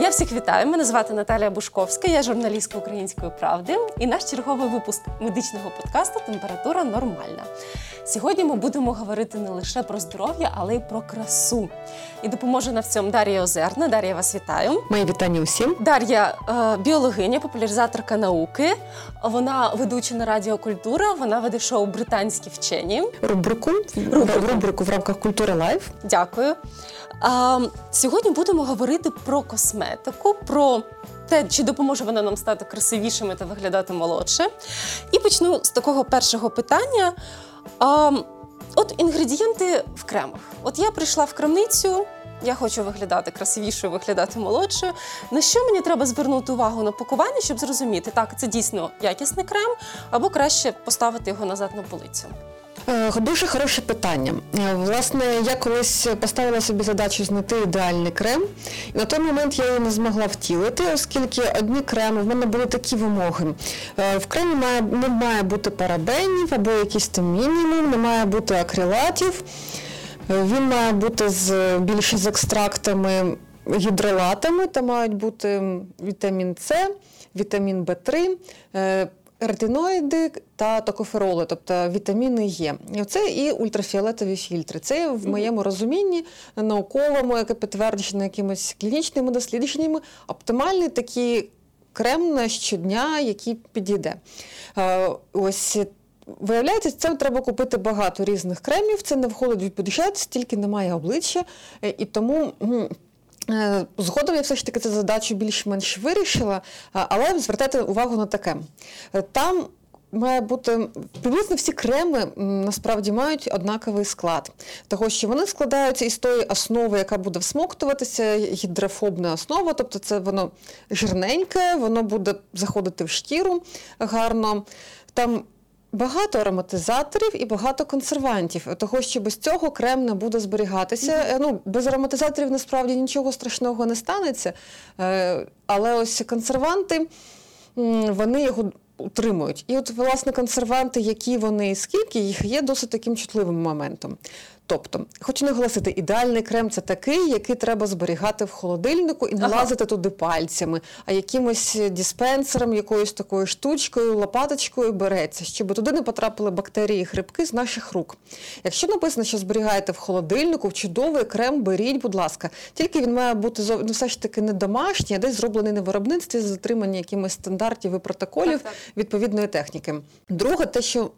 Я всіх вітаю. Мене звати Наталія Бушковська, я журналістка української правди і наш черговий випуск медичного подкасту Температура нормальна. Сьогодні ми будемо говорити не лише про здоров'я, але й про красу. І допоможе нам в цьому Дар'я Озерна. Дар'я вас вітаю. Мої вітання усім. Дар'я е, біологиня, популяризаторка науки. Вона ведуча на Радіо Культура. Вона веде шоу Британські вчені. Рубрику рубрику, рубрику в рамках культури Live. Дякую. А, Сьогодні будемо говорити про косметику, про те, чи допоможе вона нам стати красивішими та виглядати молодше. І почну з такого першого питання. А, От інгредієнти в кремах. От я прийшла в крамницю. Я хочу виглядати красивішою, виглядати молодшою. На що мені треба звернути увагу на пакування, щоб зрозуміти, так це дійсно якісний крем, або краще поставити його назад на полицю. Е, дуже хороше питання. Е, власне, я колись поставила собі задачу знайти ідеальний крем, і на той момент я її не змогла втілити, оскільки одні креми в мене були такі вимоги. Е, в кремі має, не має бути парабенів або якийсь там мінімум, не має бути акрилатів. Він має бути з більше з екстрактами гідролатами, та мають бути вітамін С, вітамін В3 ретиноїди та токофероли, тобто вітаміни Є. І це і ультрафіолетові фільтри. Це в моєму розумінні науковому, яке підтверджено якимись клінічними дослідженнями, оптимальний такий крем на щодня, який підійде. Ось Виявляється, це треба купити багато різних кремів. Це не входить в бюджет, стільки немає обличчя, е, і тому Е, згодом я все ж таки цю задачу більш-менш вирішила, але звертайте увагу на таке. Е, там має бути приблизно всі креми насправді мають однаковий склад, того що вони складаються із тої основи, яка буде всмоктуватися, гідрофобна основа, тобто це воно жирненьке, воно буде заходити в шкіру гарно. Там Багато ароматизаторів і багато консервантів, того що без цього крем не буде зберігатися. Mm-hmm. Ну, Без ароматизаторів насправді нічого страшного не станеться. Е, але ось консерванти вони його утримують. І от, власне, консерванти, які вони і скільки їх є досить таким чутливим моментом. Тобто, хочу наголосити, ідеальний крем це такий, який треба зберігати в холодильнику і не ага. лазити туди пальцями, а якимось диспенсером, якоюсь такою штучкою, лопаточкою береться, щоб туди не потрапили бактерії і грибки з наших рук. Якщо написано, що зберігаєте в холодильнику, чудовий крем беріть, будь ласка, тільки він має бути ну, все ж таки не домашній, а десь зроблений на виробництві з затримання якимось стандартів і протоколів так, так. відповідної техніки. Друге, те, що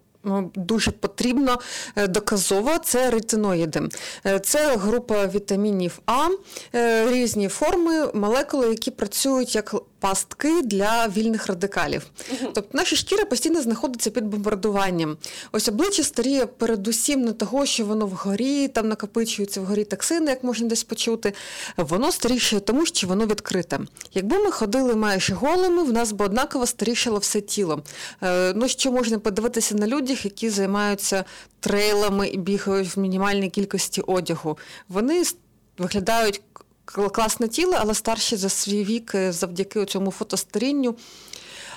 дуже потрібно е, доказово, це ретиноїди. Е, це група вітамінів А, е, різні форми, молекули, які працюють як пастки для вільних радикалів. Тобто наша шкіра постійно знаходиться під бомбардуванням. Ось обличчя старіє передусім не того, що воно вгорі, там накопичуються вгорі токсини, як можна десь почути. Воно старіше тому, що воно відкрите. Якби ми ходили майже голими, в нас би однаково старішало все тіло. Ну, що можна подивитися на людях, які займаються трейлами і бігають в мінімальній кількості одягу. Вони виглядають класне тіло, але старші за свій вік е, завдяки цьому фотостарінню.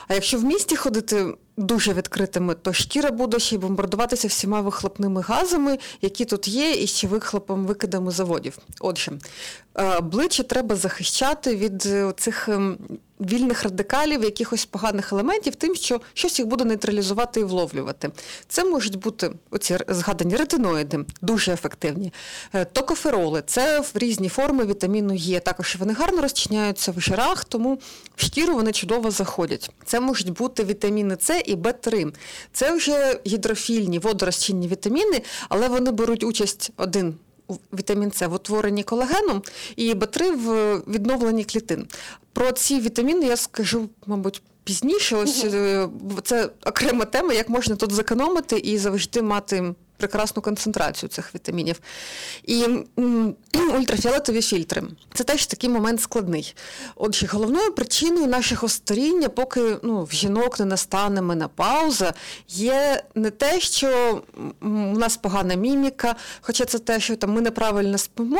А якщо в місті ходити дуже відкритими, то шкіра буде ще й бомбардуватися всіма вихлопними газами, які тут є, і ще вихлопом викидами заводів. Отже, е, обличчя треба захищати від е, цих ем, вільних радикалів, якихось поганих елементів, тим, що щось їх буде нейтралізувати і вловлювати. Це можуть бути оці згадані ретиноїди, дуже ефективні. Е, токофероли це в різні форми вітаміну Є. Також вони гарно розчиняються в жирах, тому в шкіру вони чудово заходять. Це можуть бути вітаміни С і Б3. Це вже гідрофільні водорозчинні вітаміни, але вони беруть участь один вітамін С в утворенні колагену і Б3 в відновленні клітин. Про ці вітаміни я скажу, мабуть, пізніше. Ось угу. це окрема тема, як можна тут зекономити і завжди мати прекрасну концентрацію цих вітамінів. І ультрафіолетові фільтри це теж такий момент складний. Отже, головною причиною нашого старіння, поки ну, в жінок не настане менопауза, є не те, що у нас погана міміка, хоча це те, що там ми неправильно спимо,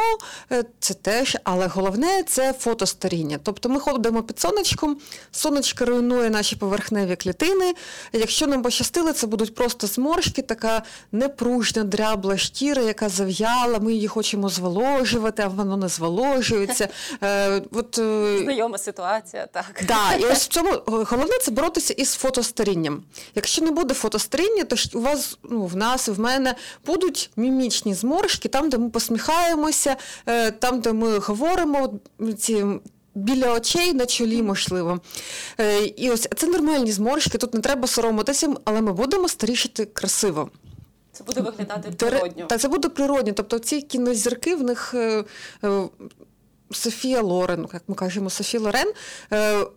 е, це теж, але головне це фотостаріння. Тобто ми ходимо під сонечком, сонечко руйнує наші поверхневі клітини. Якщо нам пощастило, це будуть просто зморшки, така непружна пружня, дрябла шкіра, яка зав'яла, ми її хочемо зволожувати, а воно не зволожується. Е, от, е, Знайома ситуація, так. Да, І ось в цьому головне це боротися із фотостарінням. Якщо не буде фотостаріння, то у вас, ну, в нас і в мене будуть мімічні зморшки, там, де ми посміхаємося, е, там, де ми говоримо, ці біля очей на чолі, можливо. Е, і ось це нормальні зморшки, тут не треба соромитися, але ми будемо старішити красиво. Це буде виглядати природньо. Так, це буде природньо. Тобто ці кінозірки в них. Е, е, Софія Лорен, як ми кажемо, Софія Лорен,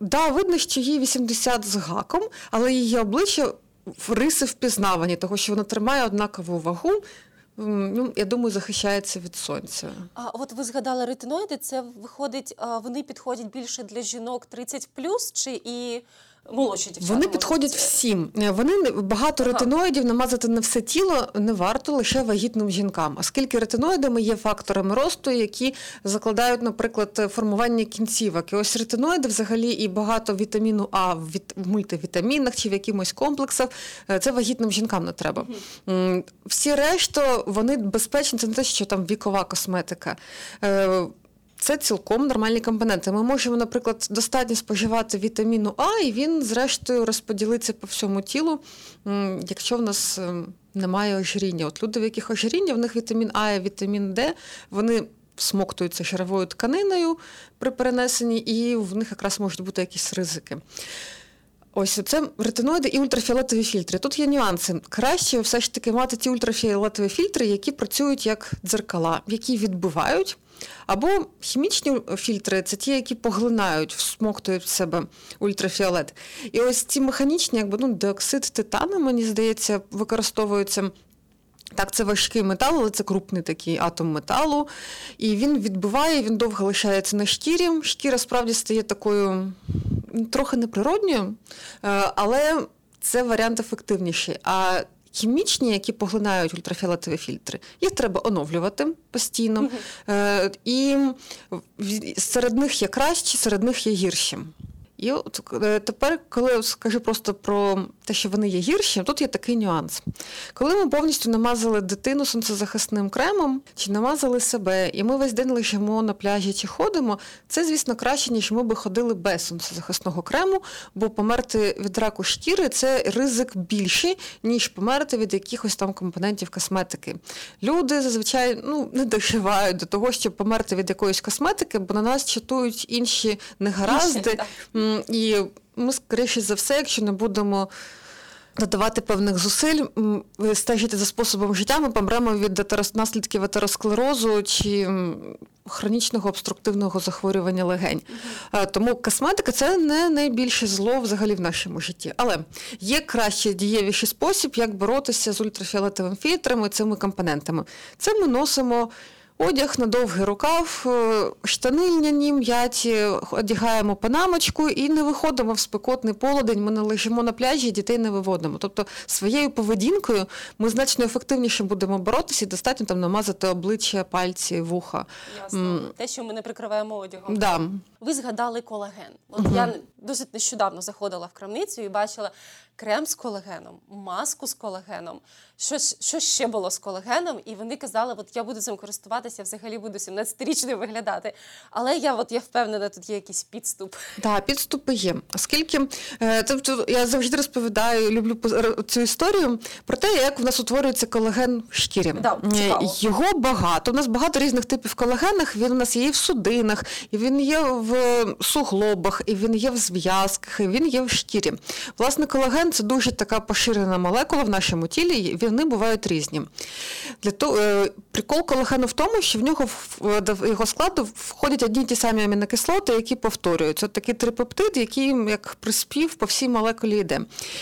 да, видно, що їй 80 з гаком, але її обличчя в риси впізнавані, тому що вона тримає однакову вагу, ну, я думаю, захищається від сонця. А от ви згадали ретиноїди, це виходить, вони підходять більше для жінок 30+, чи і молодші дівчата. Вони підходять всім. Е, вони багато ага. ретиноїдів намазати на все тіло не варто лише вагітним жінкам, оскільки ретиноїдами є факторами росту, які закладають, наприклад, формування кінцівок. І ось ретиноїди взагалі і багато вітаміну А в мультивітамінах чи в якимось комплексах. Е, це вагітним жінкам не треба. Угу. Всі решта вони безпечні, це не те, що там вікова косметика. Це цілком нормальні компоненти. Ми можемо, наприклад, достатньо споживати вітаміну А, і він, зрештою, розподілиться по всьому тілу, якщо в нас ем, немає ожиріння. От люди, в яких ожиріння, в них вітамін А і вітамін Д, вони смоктуються жировою тканиною при перенесенні, і в них якраз можуть бути якісь ризики. Ось це ретиноїди і ультрафіолетові фільтри. Тут є нюанси. Краще все ж таки мати ті ультрафіолетові фільтри, які працюють як дзеркала, які відбивають або хімічні фільтри це ті, які поглинають, всмоктують в себе ультрафіолет. І ось ці механічні, якби ну, диоксид титану, мені здається, використовуються. Так, це важкий метал, але це крупний такий атом металу. І він відбиває, він довго лишається на шкірі. Шкіра справді стає такою трохи неприродньою, е, але це варіант ефективніший. А хімічні, які поглинають ультрафіолетові фільтри. Їх треба оновлювати постійно. Е, І серед них є кращі, серед них є гірші. І от е, тепер, коли скажу просто про те, що вони є гірші, тут є такий нюанс. Коли ми повністю намазали дитину сонцезахисним кремом, чи намазали себе, і ми весь день лежимо на пляжі чи ходимо, це, звісно, краще, ніж ми би ходили без сонцезахисного крему, бо померти від раку шкіри це ризик більший, ніж померти від якихось там компонентів косметики. Люди зазвичай ну, не доживають до того, щоб померти від якоїсь косметики, бо на нас чатують інші негаразди. І ми, скоріше за все, якщо не будемо додавати певних зусиль, стежити за способом життя, ми помремо від наслідків атеросклерозу чи хронічного обструктивного захворювання легень. Тому косметика це не найбільше зло взагалі в нашому житті. Але є кращий дієвіший спосіб, як боротися з ультрафіолетовими фільтрами, цими компонентами. Це ми носимо. Одяг на довгий рукав, е, штани льняні м'яті, одягаємо панамочку і не виходимо в спекотний полудень. Ми не лежимо на пляжі, дітей не виводимо. Тобто своєю поведінкою ми значно ефективніше будемо боротися і достатньо там намазати обличчя, пальці, вуха. Ясно. Те, що ми не прикриваємо одягом. Да. Ви згадали колаген. От угу. я досить нещодавно заходила в крамницю і бачила крем з колагеном, маску з колагеном. Що що ще було з колагеном? І вони казали, от я буду цим користуватися, взагалі буду 17-річною виглядати. Але я от я впевнена, тут є якийсь підступ. Так, підступи є. Оскільки тобто я завжди розповідаю, люблю цю історію про те, як в нас утворюється колаген в шкірі. Да, Його багато. У нас багато різних типів колагенах. Він у нас є і в судинах, і він є в суглобах, і він є в зв'язках, і він є в шкірі. Власне, колаген це дуже така поширена молекула в нашому тілі. і Вони бувають різні. Для того, е, Прикол колагену в тому, що в нього в його складу входять одні ті самі амінокислоти, які повторюються. От такий трипептид, який як приспів по всій молекулі йде.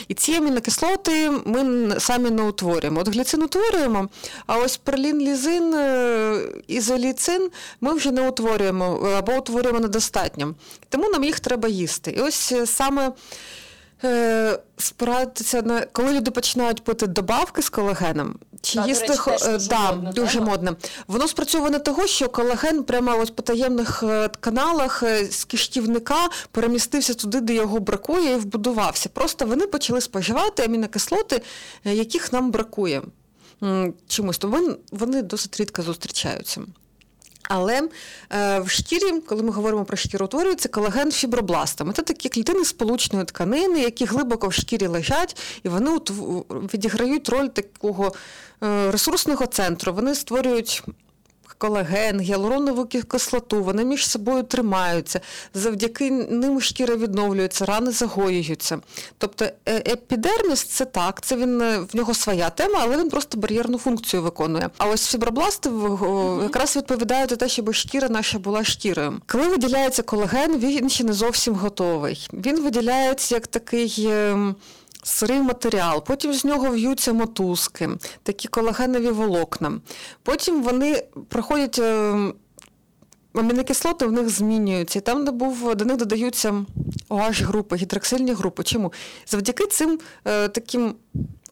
І ці амінокислоти ми самі не утворюємо. От гліцин утворюємо, а ось перлін, лізин, е, ізоліцин ми вже не утворюємо або утворюємо недостатньо. Тому нам їх треба їсти. І ось е, саме. Е, спиратися на коли люди починають пити добавки з колагеном, чи да, їсти речі, теж дуже, да, модно, дуже модно. Воно спрацьоване того, що колаген прямо ось по таємних е, каналах з кишківника перемістився туди, де його бракує, і вбудувався. Просто вони почали споживати амінокислоти, яких нам бракує. чомусь, то вони досить рідко зустрічаються. Але е, в шкірі, коли ми говоримо про шкіру, утворюється колаген фібробластами. Це такі клітини сполучної тканини, які глибоко в шкірі лежать, і вони відіграють роль такого е, ресурсного центру. Вони створюють колаген, гіалуронову кислоту, вони між собою тримаються, завдяки ним шкіра відновлюється, рани загоюються. Тобто е, епідерміс це так, це він е, в нього своя тема, але він просто бар'єрну функцію виконує. А ось фібробласти якраз відповідають за те, щоб шкіра наша була шкірою. Коли виділяється колаген, він ще не зовсім готовий. Він виділяється як такий. Сирий матеріал, потім з нього в'ються мотузки, такі колагенові волокна. Потім вони проходять. Е, амінокислоти в них змінюються, і там, де був, до них додаються oh групи гідроксильні групи. Чому? Завдяки цим е, таким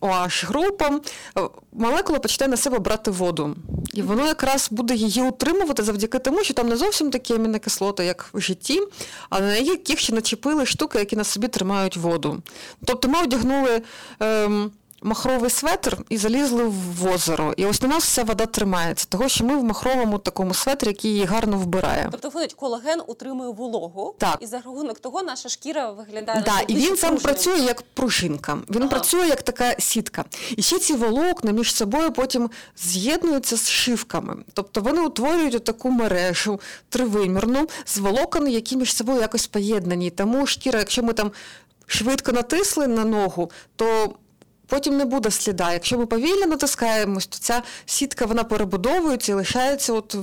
oh групам е, молекула почне на себе брати воду. І воно якраз буде її утримувати завдяки тому, що там не зовсім такі амінокислоти, як в житті, а на яких ще начепили штуки, які на собі тримають воду. Тобто ми одягнули. Ем, махровий светр і залізли в озеро. І ось на нас вся вода тримається, того що ми в махровому такому светрі, який її гарно вбирає. Тобто, виходить, колаген утримує вологу, так. і за рахунок того наша шкіра виглядає. Так, і він сам працює як пружинка. Він ага. працює як така сітка. І ще ці волокна між собою потім з'єднуються з шивками. Тобто вони утворюють таку мережу тривимірну з волокон, які між собою якось поєднані. Тому шкіра, якщо ми там швидко натисли на ногу, то Потім не буде сліда. Якщо ми повільно натискаємось, то ця сітка вона перебудовується і лишається от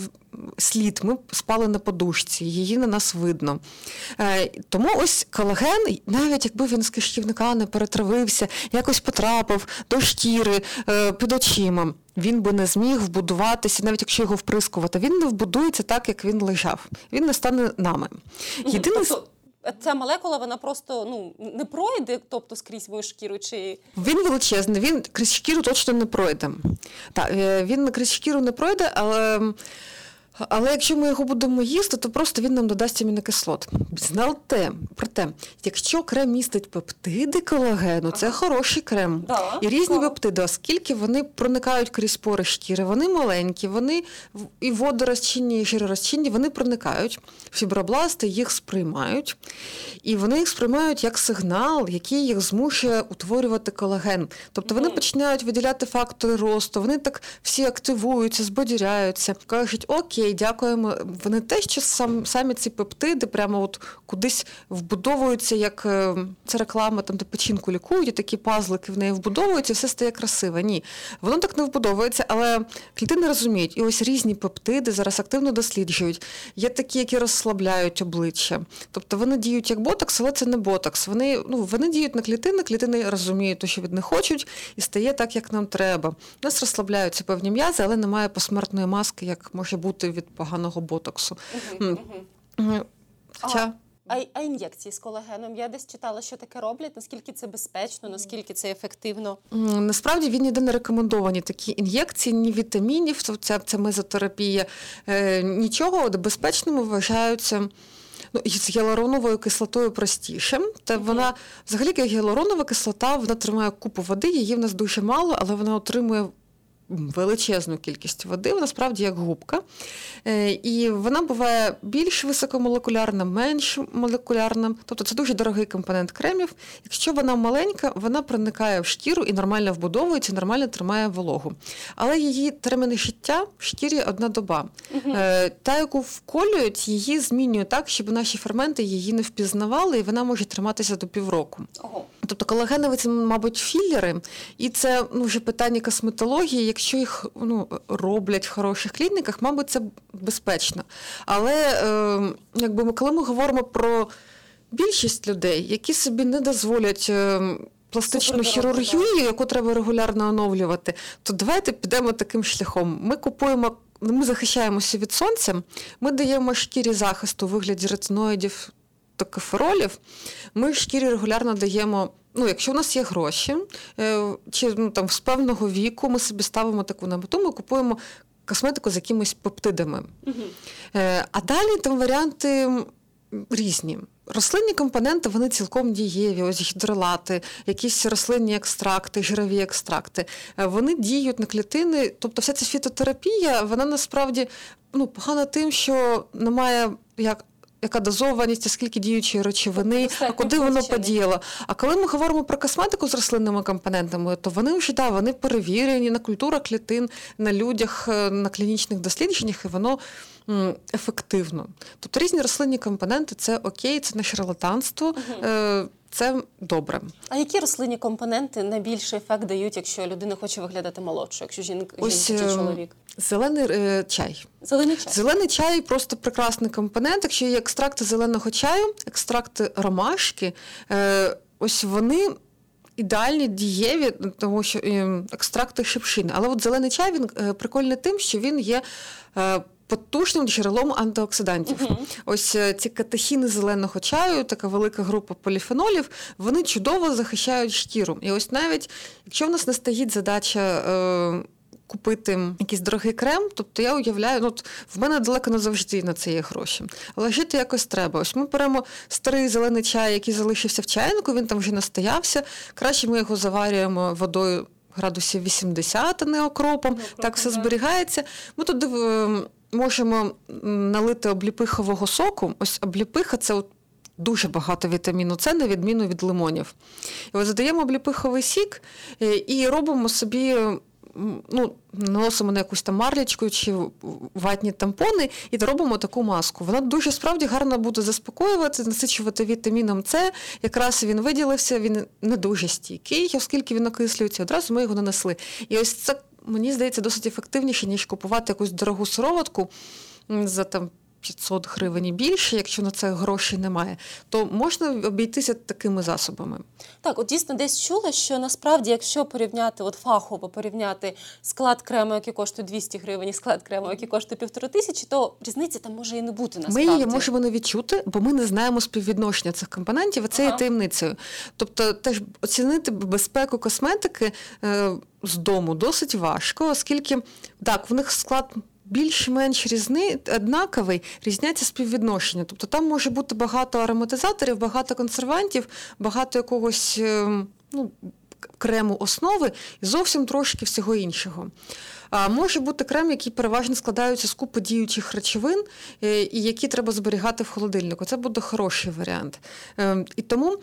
слід. Ми спали на подушці, її на нас видно. Е, тому ось колаген, навіть якби він з кишківника не перетравився, якось потрапив до шкіри е, під очима, він би не зміг вбудуватися, навіть якщо його вприскувати, він не вбудується так, як він лежав. Він не стане нами. Єдине ця молекула вона просто ну не пройде, тобто скрізь мою шкіру чи він величезний, він крізь шкіру точно не пройде. Так, е, він крізь шкіру не пройде, але але якщо ми його будемо їсти, то просто він нам додасть амінокислот. Знайте, проте, якщо крем містить пептиди колагену, це хороший крем. Да, і різні да. пептиди, оскільки вони проникають крізь пори шкіри, вони маленькі, вони і водорозчинні, і жиророзчинні, вони проникають. Фібробласти їх сприймають, і вони їх сприймають як сигнал, який їх змушує утворювати колаген. Тобто вони mm. починають виділяти фактори росту, вони так всі активуються, збодіряються, кажуть, окей окей, дякуємо. Вони те, що сам самі ці пептиди прямо от кудись вбудовуються, як е, це реклама, там де печінку лікують, і такі пазлики в неї вбудовуються, все стає красиве. Ні, воно так не вбудовується, але клітини розуміють, і ось різні пептиди зараз активно досліджують. Є такі, які розслабляють обличчя. Тобто вони діють як ботокс, але це не ботокс. Вони ну, вони діють на клітини, клітини розуміють, що від них хочуть, і стає так, як нам треба. У нас розслабляються певні м'язи, але немає посмертної маски, як може бути від поганого ботоксу. Угу, угу. Хоча... А, а ін'єкції з колагеном? Я десь читала, що таке роблять, наскільки це безпечно, наскільки це ефективно? Насправді він ніде не рекомендовані такі ін'єкції, ні вітамінів, ця, ця мезотерапія, е, нічого безпечними вважаються. Ну, з гіалуроновою кислотою простіше. Та вона, взагалі, гіалуронова кислота, вона тримає купу води, її в нас дуже мало, але вона отримує величезну кількість води, вона справді як губка. Е, і вона буває більш високомолекулярна, менш молекулярна. Тобто це дуже дорогий компонент кремів. Якщо вона маленька, вона проникає в шкіру і нормально вбудовується, нормально тримає вологу. Але її терміни життя в шкірі одна доба. Угу. Та, яку вколюють, її змінює так, щоб наші ферменти її не впізнавали, і вона може триматися до півроку. Ого. Тобто колагенові це, мабуть, філери, і це ну, вже питання косметології якщо їх ну, роблять в хороших клініках, мабуть, це безпечно. Але е, якби ми, коли ми говоримо про більшість людей, які собі не дозволять. Е, Пластичну хірургію, яку треба регулярно оновлювати, то давайте підемо таким шляхом. Ми купуємо, ми захищаємося від сонця, ми даємо шкірі захисту у вигляді ретиноїдів та каферолів. Ми шкірі регулярно даємо ну, якщо у нас є гроші, е, чи ну, там з певного віку ми собі ставимо таку на мету, ми купуємо косметику з якимись пептидами. Угу. А далі там варіанти різні. Рослинні компоненти вони цілком дієві, ось гідролати, якісь рослинні екстракти, жирові екстракти. Е, вони діють на клітини. Тобто, вся ця фітотерапія, вона насправді ну, погана тим, що немає як. Яка дозованість, скільки діючої речовини, а куди воно подіяло. А коли ми говоримо про косметику з рослинними компонентами, то вони вже да, вони перевірені на культурах клітин, на людях, е, на клінічних дослідженнях, і воно ефективно. Тобто різні рослинні компоненти це окей, це не шарлатанство. Угу. Це добре. А які рослинні компоненти найбільший ефект дають, якщо людина хоче виглядати молодшою, якщо жінка Ось, чи ем, чоловік? Зелений е, чай. Зелений чай. Зелений чай просто прекрасний компонент. Якщо є екстракти зеленого чаю, екстракти ромашки, е, ось вони. Ідеальні дієві, тому що е, екстракти шипшини. Але от зелений чай він е, прикольний тим, що він є е, потужним джерелом антиоксидантів. Uh-huh. Ось ці катехіни зеленого чаю, така велика група поліфенолів, вони чудово захищають шкіру. І ось навіть якщо в нас не стоїть задача. Е, Купити якийсь дорогий крем, тобто я уявляю, ну в мене далеко не завжди на це є гроші. Але жити якось треба. Ось ми беремо старий зелений чай, який залишився в чайнику, він там вже настоявся. Краще ми його заварюємо водою градусів 80, а не окропом. Ну, так все зберігається. Ми туди ем, можемо налити обліпихового соку. Ось обліпиха це от дуже багато вітаміну С, на відміну від лимонів. І от задаємо обліпиховий сік е, і робимо собі. Ну, Наносимо на якусь там марлячку чи ватні тампони і робимо таку маску. Вона дуже справді гарно буде заспокоювати, насичувати вітаміном С. Якраз він виділився, він не дуже стійкий, оскільки він окислюється, одразу ми його нанесли. І ось це мені здається, досить ефективніше, ніж купувати якусь дорогу сироватку за там. 500 гривень і більше, якщо на це грошей немає, то можна обійтися такими засобами. Так, от дійсно десь чула, що насправді, якщо порівняти, от фахово порівняти склад крему, який коштує 200 гривень, і склад крему, який коштує півтори тисячі, то різниці там може і не бути. насправді. Ми її можемо не відчути, бо ми не знаємо співвідношення цих компонентів, а це ага. є таємницею. Тобто, теж оцінити безпеку косметики. Е, з дому досить важко, оскільки так, в них склад. Більш-менш різний, однаковий, різняться співвідношення. Тобто там може бути багато ароматизаторів, багато консервантів, багато якогось ем, ну, крему основи і зовсім трошки всього іншого. А може бути крем, який переважно складаються з купи діючих речовин, е, і які треба зберігати в холодильнику. Це буде хороший варіант. Ем, і тому,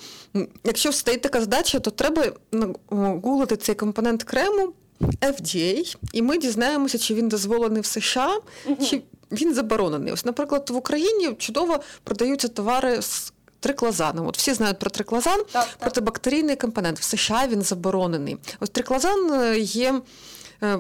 якщо стоїть така задача, то треба ну, гуглити цей компонент крему. FDA, і ми дізнаємося, чи він дозволений в США, чи він заборонений. Ось, наприклад, в Україні чудово продаються товари з триклазаном. От всі знають про триклазан, так, протибактерійний компонент. В США він заборонений. Ось триклазан е, є. Е,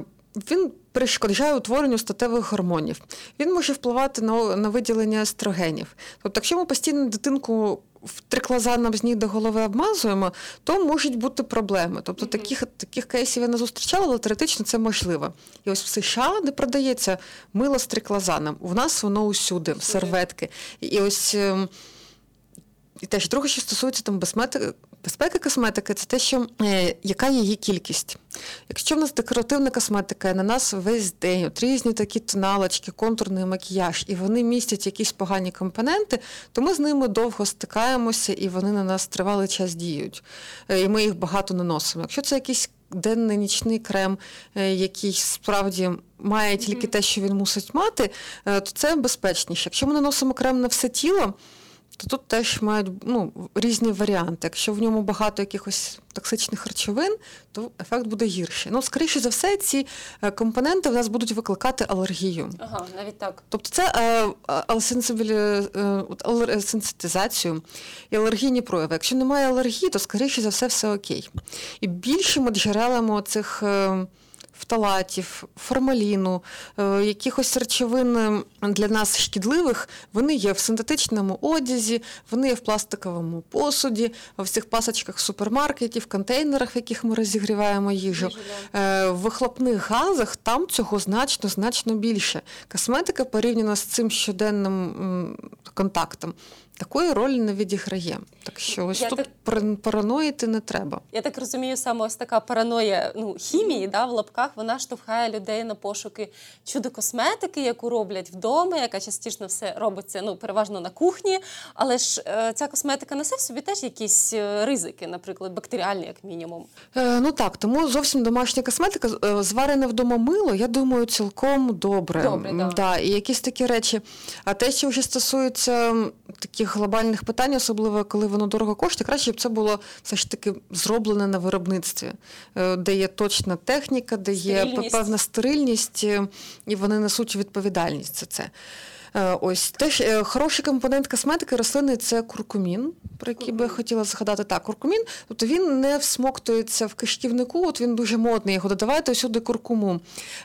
він перешкоджає утворенню статевих гормонів. Він може впливати на на виділення естрогенів. Тобто, якщо ми постійно дитинку в триклазаном з ніг до голови обмазуємо, то можуть бути проблеми. Тобто таких таких кейсів я не зустрічала, але теоретично це можливо. І ось в США не продається мило з триклазаном. У нас воно усюди, в серветки. І ось. І теж друге, що стосується там безпеки, безпеки косметики, це те, що е, яка її кількість. Якщо в нас декоративна косметика, на нас весь день от різні такі тоналочки, контурний макіяж, і вони містять якісь погані компоненти, то ми з ними довго стикаємося і вони на нас тривалий час діють. Е, і ми їх багато наносимо. Якщо це якийсь денний нічний крем, е, який справді має тільки те, що він мусить мати, е, то це безпечніше. Якщо ми наносимо крем на все тіло, то тут теж мають ну, різні варіанти. Якщо в ньому багато якихось токсичних речовин, то ефект буде гірший. Ну, скоріше за все, ці е, компоненти в нас будуть викликати алергію. Ага, навіть так. Тобто це е, е, сенситизацію і алергійні прояви. Якщо немає алергії, то скоріше за все все окей. І більшими джерелами цих фталатів, формаліну, е, якихось речовин е, для нас шкідливих, вони є в синтетичному одязі, вони є в пластиковому посуді, в цих пасочках супермаркетів, контейнерах, в яких ми розігріваємо їжу. Е, в вихлопних газах там цього значно значно більше. Косметика порівняно з цим щоденним контактом такої ролі не відіграє. Так що ось Я тут так- параноїти не треба. Я так розумію, саме ось така параноя ну, хімії да, в лапках вона штовхає людей на пошуки чудо-косметики, яку роблять вдома, яка частіше все робиться ну, переважно на кухні. Але ж е, ця косметика несе в собі теж якісь е, ризики, наприклад, бактеріальні, як мінімум. Е, ну так, тому зовсім домашня косметика, е, зварене вдома мило, я думаю, цілком добре. Добре, да. да. І якісь такі речі. А те, що вже стосується таких глобальних питань, особливо коли воно дорого коштує, краще б це було все ж таки зроблене на виробництві, е, де є точна техніка, де є Стерильність. певна стерильність, е, і вони несуть відповідальність за це. Е, Ось теж е, хороший компонент косметики рослини це куркумін, про який би я хотіла згадати. Так, куркумін, тобто він не всмоктується в кишківнику, от він дуже модний, його додавайте сюди куркуму.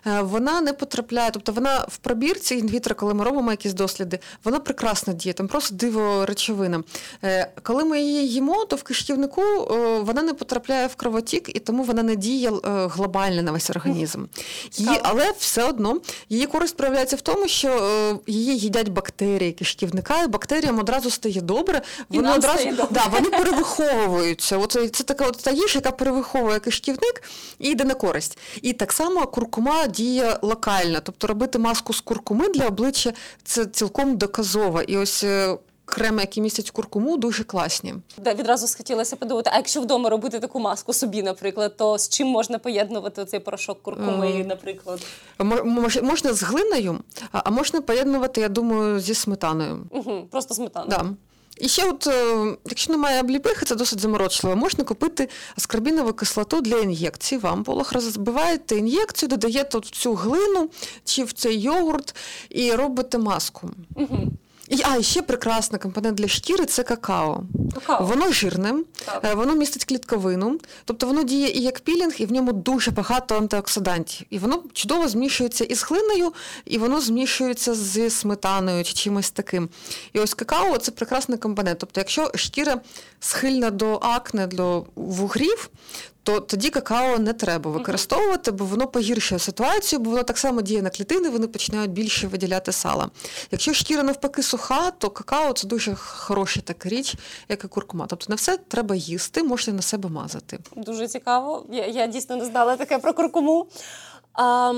Е, Вона не потрапляє, тобто вона в пробірці in vitro, коли ми робимо якісь досліди, вона прекрасно діє, там просто диво речовина. Коли ми її їмо, то в кишківнику вона не потрапляє в кровотік, і тому вона не діє глобально на весь організм. Її, але все одно її користь проявляється в тому, що її їдять бактерії кишківника, і бактеріям одразу стає добре. Вони одразу стає добре. Да, вони перевиховуються. Оце це така от та їжа, яка перевиховує кишківник і йде на користь. І так само куркума діє локально, тобто робити маску з куркуми для обличчя це цілком доказово. І ось. Креми, які містять куркуму, дуже класні. Да, відразу схотілося подумати, а якщо вдома робити таку маску собі, наприклад, то з чим можна поєднувати цей порошок куркуми, Е, наприклад? Мо- мож- Можна з глиною, а можна поєднувати, я думаю, зі сметаною. Угу, просто сметану. Да. І ще, от, е, якщо немає обліпихи, це досить заморочливо. Можна купити аскорбінову кислоту для ін'єкцій. В ампулах розбиваєте ін'єкцію, додаєте от цю глину чи в цей йогурт і робите маску. Угу. І, а, і ще прекрасний компонент для шкіри це какао. Какао. Воно жирне, Так. е, воно містить клітковину, тобто воно діє і як пілінг, і в ньому дуже багато антиоксидантів. І воно чудово змішується із глиною, і воно змішується зі сметаною чи чимось таким. І ось какао це прекрасний компонент. Тобто, якщо шкіра схильна до акне, до вугрів, то тоді какао не треба використовувати, бо воно погіршує ситуацію, бо воно так само діє на клітини, вони починають більше виділяти сала. Якщо шкіра навпаки суха, то какао це дуже хороша така річ, як і куркума. Тобто не все треба їсти, можна на себе мазати. Дуже цікаво. Я, я дійсно не знала таке про куркуму. А,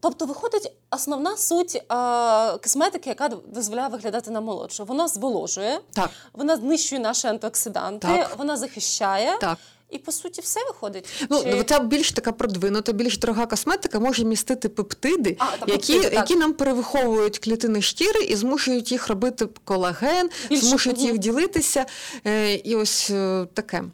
тобто, виходить, основна суть а, косметики, яка дозволяє виглядати на молодшу. Вона зволожує, Так, вона знищує наші антиоксиданти, Так. вона захищає. так. І по суті все виходить. Ну, Чи- ця більш така продвинута, більш дорога косметика може містити пептиди, А, та які, пептиди, які нам перевиховують клітини шкіри і змушують їх робити колаген, Більше, змушують мгм. їх ділитися. Е, і ось е, таке.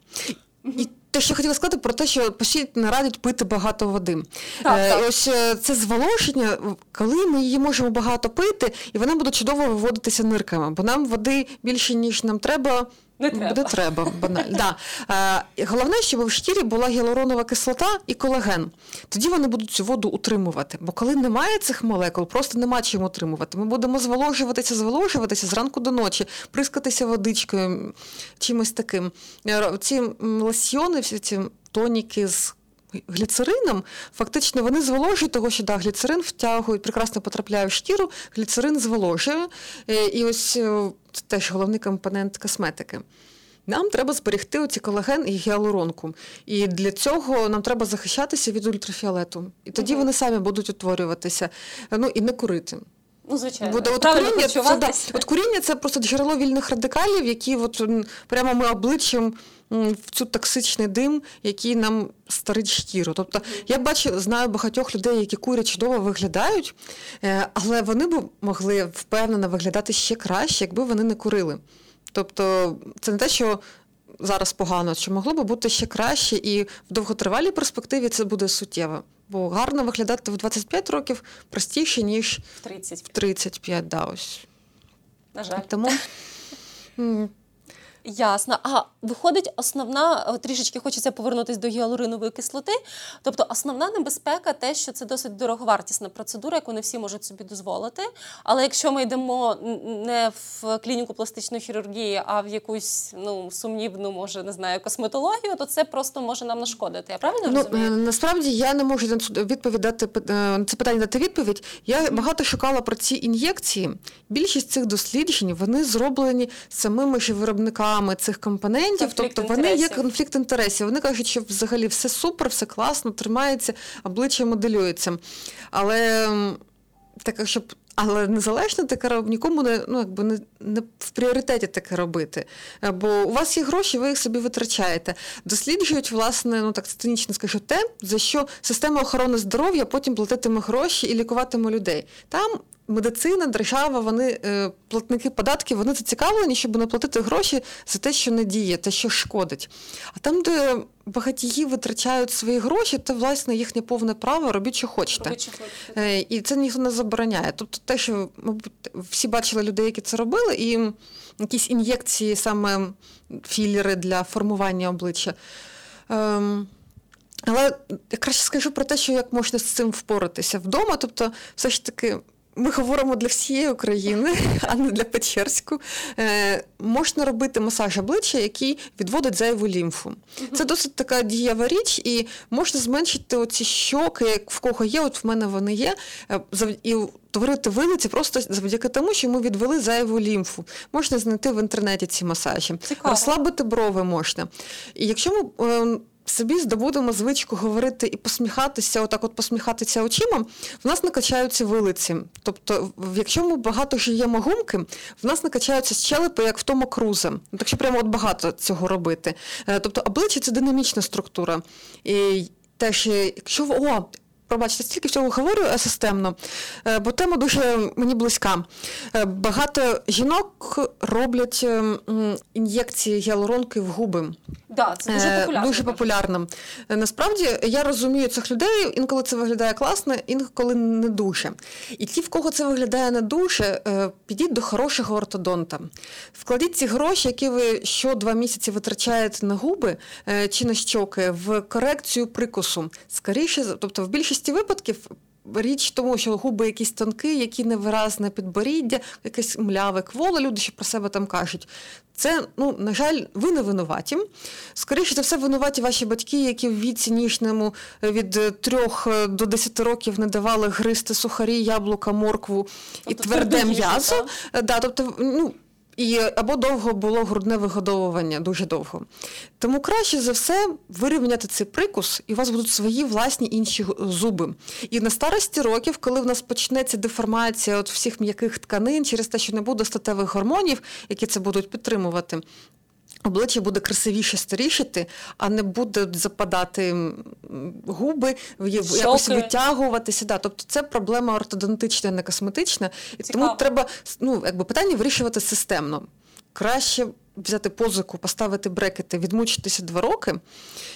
І те, що хотіла сказати про те, що постійно радять пити багато води. Так, Е, так. і ось е, це зволоження, коли ми її можемо багато пити, і вона буде чудово виводитися нирками, бо нам води більше, ніж нам треба. Не треба. Буде треба, банально. Да. Е, головне, щоб в шкірі була гіалуронова кислота і колаген. Тоді вони будуть цю воду утримувати. Бо коли немає цих молекул, просто нема чим утримувати. Ми будемо зволожуватися, зволожуватися зранку до ночі, прискатися водичкою, чимось таким. Е, Ці лосьйони, всі ці тоніки з гліцерином, фактично вони зволожують того, що да, гліцерин втягують, прекрасно потрапляє в шкіру, гліцерин зволожує. Е, І ось е, це теж головний компонент косметики. Нам треба зберегти оці колаген і гіалуронку. І для цього нам треба захищатися від ультрафіолету. І тоді Мгм. вони самі будуть утворюватися. Ну і не курити. Ну, звичайно. Буде от куріння, це, да, от куріння це просто джерело вільних радикалів, які от, прямо ми обличчям в цю токсичний дим, який нам старить шкіру. Тобто я бачу, знаю багатьох людей, які курять чудово виглядають, е, але вони б могли впевнено виглядати ще краще, якби вони не курили. Тобто, це не те, що. Зараз погано, що могло би бути ще краще, і в довготривалій перспективі це буде суттєво. Бо гарно виглядати в 25 років простіше, ніж В 35. в 35, да, ось. на жаль. Тому Ясно. А виходить, основна трішечки хочеться повернутися до гіалуринової кислоти. Тобто, основна небезпека, те, що це досить дороговартісна процедура, яку не всі можуть собі дозволити. Але якщо ми йдемо не в клініку пластичної хірургії, а в якусь ну сумнівну, може не знаю, косметологію, то це просто може нам нашкодити. Я правильно ну, розумію? Насправді я не можу відповідати на це питання дати відповідь. Я багато шукала про ці ін'єкції. Більшість цих досліджень вони зроблені самими ж виробниками цих компонентів, конфлікт тобто інтересів. вони є конфлікт інтересів. Вони кажуть, що взагалі все супер, все класно, тримається, обличчя моделюється. Але так, щоб. Але незалежно таке нікому не ну якби не, не в пріоритеті таке робити. Бо у вас є гроші, ви їх собі витрачаєте. Досліджують, власне, ну так цинічно скажу, те, за що система охорони здоров'я потім платитиме гроші і лікуватиме людей. Там медицина, держава, вони е, платники податків, вони зацікавлені, щоб не платити гроші за те, що не діє, те, що шкодить. А там, де багатії витрачають свої гроші, це власне їхнє повне право, робіть, що хочете. Робіть, що хочете. Е, і це ніхто не забороняє. Тобто, те, що мабуть, всі бачили людей, які це робили, і якісь ін'єкції, саме філери для формування обличчя. Ем, але я краще скажу про те, що як можна з цим впоратися вдома. Тобто, все ж таки. Ми говоримо для всієї України, а не для Печерську. Е, Можна робити масаж обличчя, який відводить зайву лімфу. Це досить така дієва річ, і можна зменшити оці щоки, в кого є, от в мене вони є, і творити вилиці просто завдяки тому, що ми відвели зайву лімфу. Можна знайти в інтернеті ці масажі, Цікаво. розслабити брови можна. І якщо ми собі здобудемо звичку говорити і посміхатися, отак от посміхатися очима, в нас накачаються вилиці. Тобто, якщо ми багато жуємо гумки, в нас накачаються щелепи, як в тому крузе. Ну, так що прямо от багато цього робити. Е, тобто обличчя це динамічна структура. І теж, якщо о, Пробачте, стільки всього говорю системно, е, бо тема дуже мені близька. Е, багато жінок роблять ін'єкції гіалуронки в губи. Да, це дуже популярно. Дуже популярно. Насправді я розумію цих людей, інколи це виглядає класно, інколи не дуже. І ті, в кого це виглядає не дуже, підіть до хорошого ортодонта. Вкладіть ці гроші, які ви що два місяці витрачаєте на губи чи на щоки, в корекцію прикусу. Скоріше, тобто в більшості більшості випадків. Річ тому, що губи якісь тонкі, які невиразне підборіддя, якесь мляве кволо, люди ще про себе там кажуть. Це, ну, на жаль, ви не винуваті. Скоріше за все, винуваті ваші батьки, які в віці ніжному від 3 до 10 років не давали гристи сухарі, яблука, моркву тобто і тверде м'ясо. Да, тобто, ну, і або довго було грудне вигодовування, дуже довго. Тому краще за все вирівняти цей прикус, і у вас будуть свої власні інші зуби. І на старості років, коли в нас почнеться деформація от всіх м'яких тканин через те, що не буде статевих гормонів, які це будуть підтримувати, Обличчя буде красивіше старішити, а не буде западати губи, якось витягуватися. Да. Тобто це проблема ортодонтична, не косметична. І Цікаво. тому треба ну, якби питання вирішувати системно. Краще взяти позику, поставити брекети, відмучитися два роки,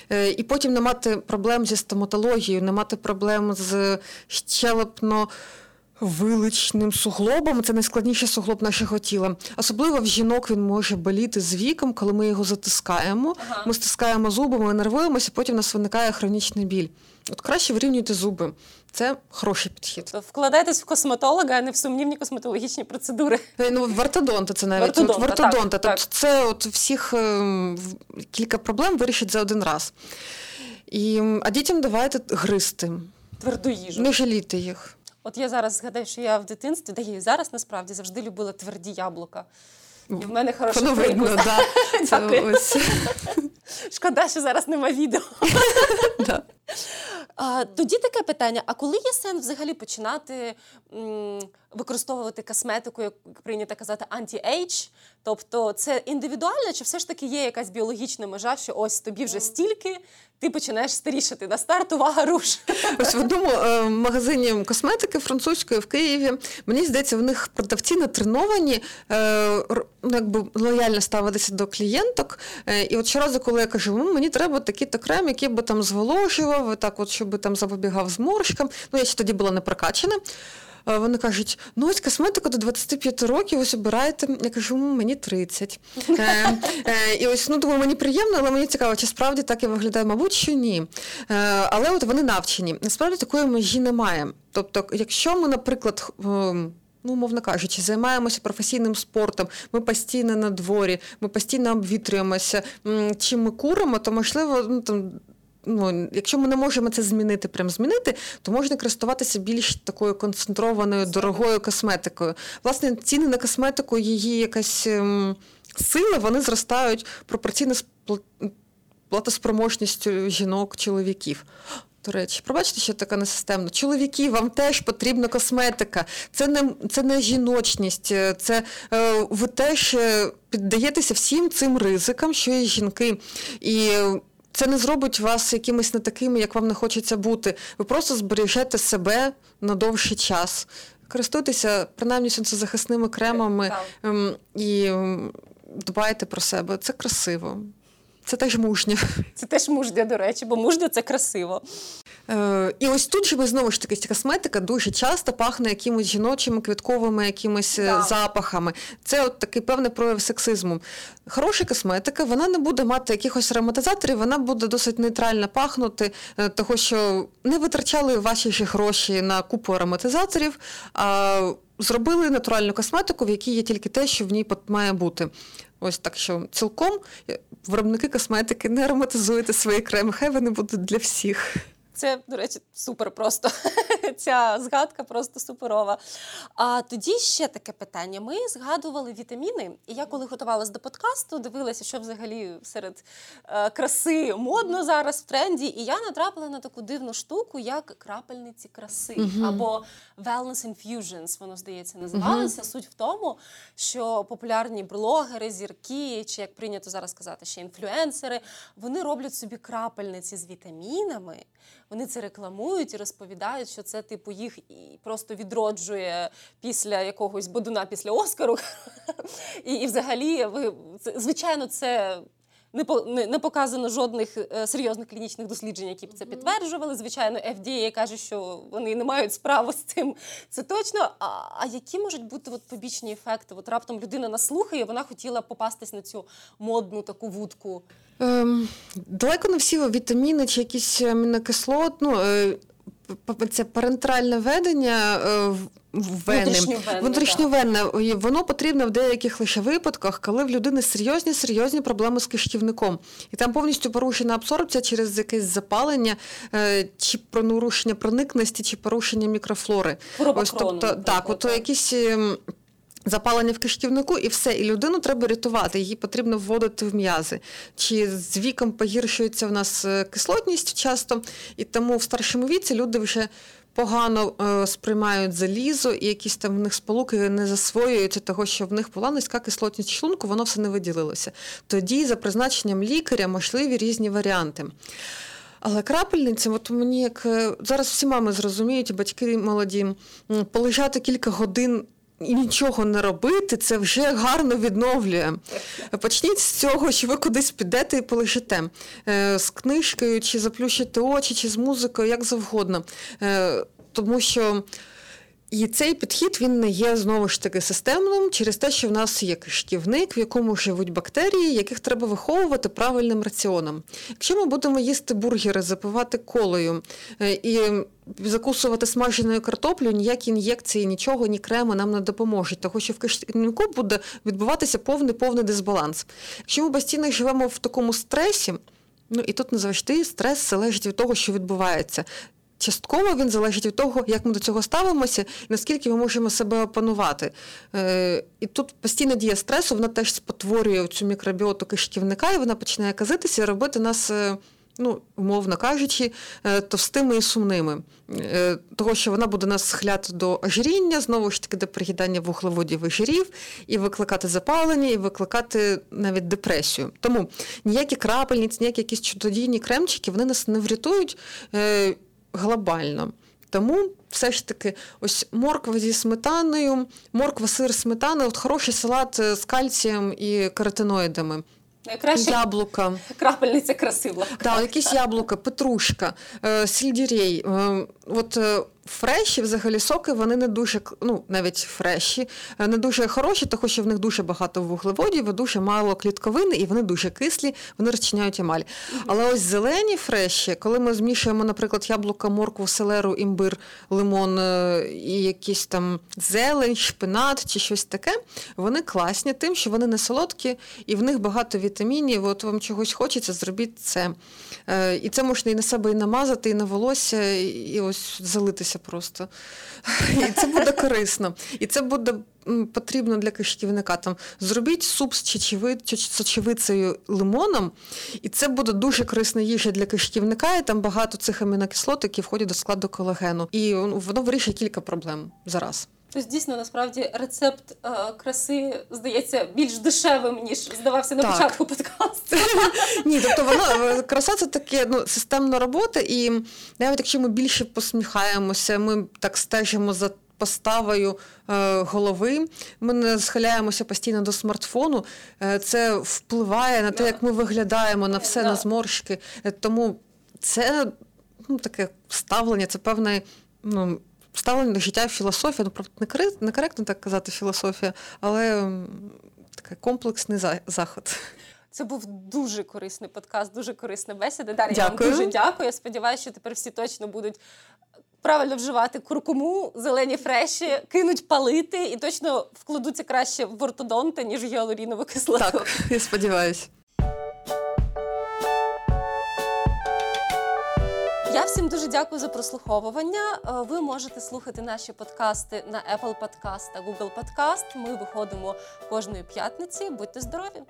е, і потім не мати проблем зі стоматологією, не мати проблем з щелепно виличним суглобом. Це найскладніший суглоб нашого тіла. Особливо в жінок він може боліти з віком, коли ми його затискаємо. Ага. Ми стискаємо зуби, ми нервуємося, потім у нас виникає хронічний біль. От краще вирівнюйте зуби. Це хороший підхід. Вкладайтесь в косметолога, а не в сумнівні косметологічні процедури. Е, ну, в ортодонта це навіть Вартодонта, от, вартодонта. так, тобто так. це от всіх е, кілька проблем вирішить за один раз. І, А дітям давайте гристи. Тверду їжу. Не жалійте їх. От я зараз згадаю, що я в дитинстві, да і зараз насправді завжди любила тверді яблука. І в мене да. Це Дякую. ось. Шкода, що зараз нема відео. А, тоді таке питання: а коли є сенс взагалі починати м, використовувати косметику, як прийнято казати, anti-age? Тобто це індивідуально, чи все ж таки є якась біологічна межа, що ось тобі вже стільки, ти починаєш старішати на старт, увага, руш. Ось в одному е, магазині косметики французької в Києві, мені здається, в них продавці натреновані е, ну, якби лояльно ставитися до клієнток. Е, і от щоразу, коли я кажу, «Ну, мені треба такий-то крем, який би там зволожував, так от, щоб там запобігав зморшкам. Ну, я ще тоді була не прокачана. вони кажуть: ну ось косметика до 25 років, ось обираєте. Я кажу, мені 30. Е, е, І ось ну думаю, мені приємно, але мені цікаво, чи справді так і виглядає, мабуть, що ні. Е, Але от вони навчені. Насправді такої межі немає. Тобто, якщо ми, наприклад, ем, ну, мовно кажучи, займаємося професійним спортом, ми постійно на дворі, ми постійно обвітрюємося. Чи ми куримо, то можливо, ну там. Ну, якщо ми не можемо це змінити, прям змінити, то можна користуватися більш такою концентрованою, дорогою косметикою. Власне, ціни на косметику, її якась ем, сила, вони зростають пропорційно з платоспроможністю жінок, чоловіків. До речі, пробачте, що така несистемна. Чоловіки, вам теж потрібна косметика. Це не це не жіночність, е, це е, ви теж е, піддаєтеся всім цим ризикам, що є жінки. І це не зробить вас якимось не такими, як вам не хочеться бути. Ви просто збережете себе на довший час. Користуйтеся принаймні сонцезахисними кремами ем, і дбайте про себе. Це красиво. Це теж мужньо. Це теж мужньо, до речі, бо мужньо це красиво. Е, І ось тут же ми знову ж таки косметика дуже часто пахне якимось жіночими квітковими якимись е, да. запахами. Це от такий певний прояв сексизму. Хороша косметика, вона не буде мати якихось ароматизаторів, вона буде досить нейтрально пахнути, е, того що не витрачали ваші ж гроші на купу ароматизаторів. а Зробили натуральну косметику, в якій є тільки те, що в ній має бути. Ось так що цілком е, виробники косметики не ароматизуйте свої креми, хай вони будуть для всіх. Це, до речі, супер просто. Ця згадка просто суперова. А тоді ще таке питання. Ми згадували вітаміни, і я, коли готувалась до подкасту, дивилася, що взагалі серед е, краси модно зараз в тренді. І я натрапила на таку дивну штуку, як крапельниці краси uh-huh. або wellness infusions, воно здається, називалося. Uh-huh. Суть в тому, що популярні блогери, зірки, чи як прийнято зараз казати, ще інфлюенсери, вони роблять собі крапельниці з вітамінами. Вони це рекламують і розповідають, що це типу їх і просто відроджує після якогось бодуна після Оскару. І, і взагалі, ви звичайно, це. Не по не, не показано жодних е, серйозних клінічних досліджень, які б це підтверджували. Звичайно, FDA каже, що вони не мають справи з цим. Це точно. А а які можуть бути от побічні ефекти? От раптом людина наслухає, вона хотіла попастись на цю модну таку вудку. Ем, Далеко не всі вітаміни чи якісь амінокислот, ну, е, це парентральне ведення е, вени, внутрішньовенне, воно потрібне в деяких лише випадках, коли в людини серйозні серйозні проблеми з кишківником. І там повністю порушена абсорбція через якесь запалення, е, чи про нарушення проникності, чи порушення мікрофлори. Ось тобто, так, от якісь. Запалення в кишківнику і все, і людину треба рятувати, її потрібно вводити в м'язи. Чи з віком погіршується в нас е, кислотність часто, і тому в старшому віці люди вже погано е, сприймають залізо, і якісь там в них сполуки не засвоюються, того що в них була низька кислотність шлунку, воно все не виділилося. Тоді, за призначенням лікаря, можливі різні варіанти. Але крапельниця, от мені як е, зараз всі мами зрозуміють, батьки молоді, полежати кілька годин і нічого не робити, це вже гарно відновлює. Почніть з цього, що ви кудись підете і полежите е, з книжкою, чи заплющите очі, чи з музикою, як завгодно. Е, тому що і цей підхід він не є знову ж таки системним через те, що в нас є кишківник, в якому живуть бактерії, яких треба виховувати правильним раціоном. Якщо ми будемо їсти бургери, запивати колою е, і закусувати смаженою картоплю, ніякі ін'єкції, нічого, ні креми нам не допоможуть, тому що в кишківнику буде відбуватися повний повний дисбаланс. Якщо ми постійно живемо в такому стресі. Ну і тут не завжди стрес залежить від того, що відбувається частково він залежить від того, як ми до цього ставимося, і наскільки ми можемо себе опанувати. Е, І тут постійна дія стресу, вона теж спотворює цю мікробіоту кишківника, і вона починає казитися і робити нас. Е, ну, умовно кажучи, е, товстими і сумними, того, що вона буде нас схиляти до ожиріння, знову ж таки, до приїдання вуглеводів і жирів, і викликати запалення, і викликати навіть депресію. Тому ніякі крапельниці, ніякі якісь чудодійні кремчики, вони нас не врятують глобально. Тому все ж таки, ось морква зі сметаною, морква, сир, сметана, от хороший салат е, з кальцієм і каротиноїдами. Найкраще яблука. Крапельниця красива. Так, якісь яблука, петрушка, сільдірей. сельдерей. Е, от Фреші, взагалі, соки, вони не дуже, ну, навіть фреші, е, не дуже хороші, тому що в них дуже багато вуглеводів, дуже мало клітковини, і вони дуже кислі, вони розчиняють емаль. Але ось зелені фреші, коли ми змішуємо, наприклад, яблука, моркву, селеру, імбир, лимон е, і якісь там зелень, шпинат чи щось таке, вони класні тим, що вони не солодкі, і в них багато вітамінів. От вам чогось хочеться, зробіть це. Е, І це можна і на себе і намазати, і на волосся, і ось залитися просто. І це буде корисно. І це буде потрібно для кишківника. Там зробіть суп з чечевицею лимоном, і це буде дуже корисна їжа для кишківника, і там багато цих амінокислот, які входять до складу колагену. І ну, воно вирішує кілька проблем зараз. Тобто, дійсно, насправді рецепт е, краси здається більш дешевим, ніж здавався на Так. початку подкасту. Ні, тобто воно е, краса це таке ну, системна робота, і навіть якщо ми більше посміхаємося, ми так стежимо за. Поставою е, голови, ми не схиляємося постійно до смартфону. Е, це впливає на те, як ми виглядаємо, на все, на зморшки. Е, тому це ну, таке ставлення, це певне ну, ставлення до життя філософія. Ну, правда, некоректно так казати філософія, але такий комплексний за- заход. Це був дуже корисний подкаст, дуже корисна бесіда. Дар'я, я вам дуже дякую. Я сподіваюся, що тепер всі точно будуть правильно вживати куркуму, зелені фреші, кинуть палити і точно вкладуться краще в ортодонти, ніж в гіалурінову кислоту. Так, я сподіваюся. Дуже дякую за прослуховування. Е, Ви можете слухати наші подкасти на Apple Podcast та Google Podcast. Ми виходимо кожної п'ятниці. Будьте здорові!